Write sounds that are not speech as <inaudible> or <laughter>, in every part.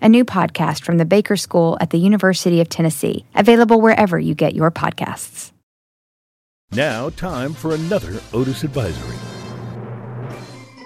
a new podcast from the Baker School at the University of Tennessee, available wherever you get your podcasts. Now, time for another Otis Advisory.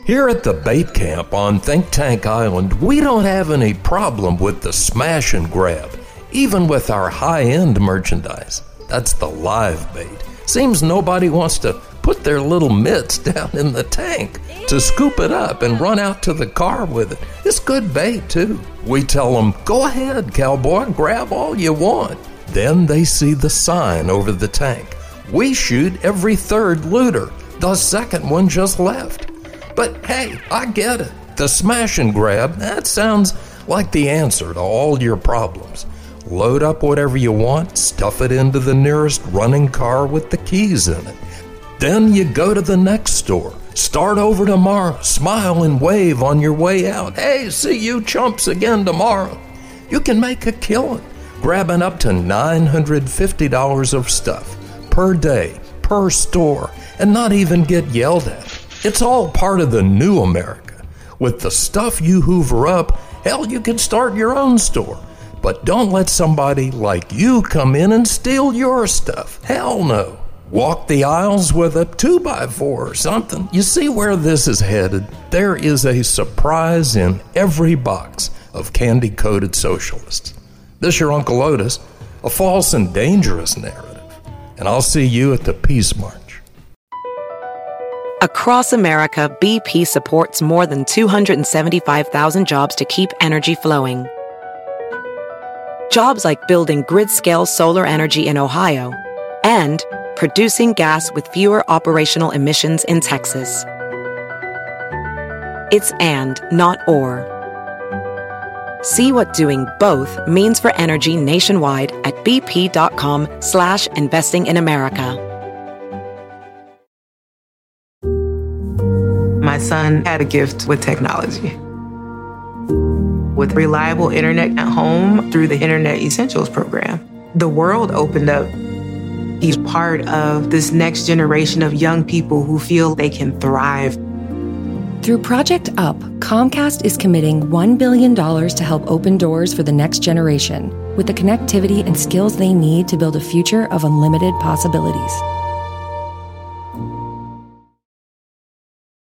Here at the bait camp on Think Tank Island, we don't have any problem with the smash and grab, even with our high end merchandise. That's the live bait. Seems nobody wants to put their little mitts <laughs> down in the tank to scoop it up and run out to the car with it. It's good bait, too. We tell them, go ahead, cowboy, grab all you want. Then they see the sign over the tank. We shoot every third looter. The second one just left. But hey, I get it. The smash and grab, that sounds like the answer to all your problems. Load up whatever you want, stuff it into the nearest running car with the keys in it. Then you go to the next store. Start over tomorrow. Smile and wave on your way out. Hey, see you chumps again tomorrow. You can make a killing, grabbing up to $950 of stuff per day, per store, and not even get yelled at. It's all part of the new America. With the stuff you hoover up, hell, you can start your own store. But don't let somebody like you come in and steal your stuff. Hell no walk the aisles with a 2 by 4 or something. You see where this is headed? There is a surprise in every box of candy coated socialists. This your Uncle Otis, a false and dangerous narrative. And I'll see you at the Peace March. Across America, BP supports more than 275,000 jobs to keep energy flowing. Jobs like building grid scale solar energy in Ohio and producing gas with fewer operational emissions in Texas. It's and, not or. See what doing both means for energy nationwide at bp.com slash investing in America. My son had a gift with technology. With reliable internet at home through the Internet Essentials program, the world opened up He's part of this next generation of young people who feel they can thrive. Through Project UP, Comcast is committing $1 billion to help open doors for the next generation with the connectivity and skills they need to build a future of unlimited possibilities.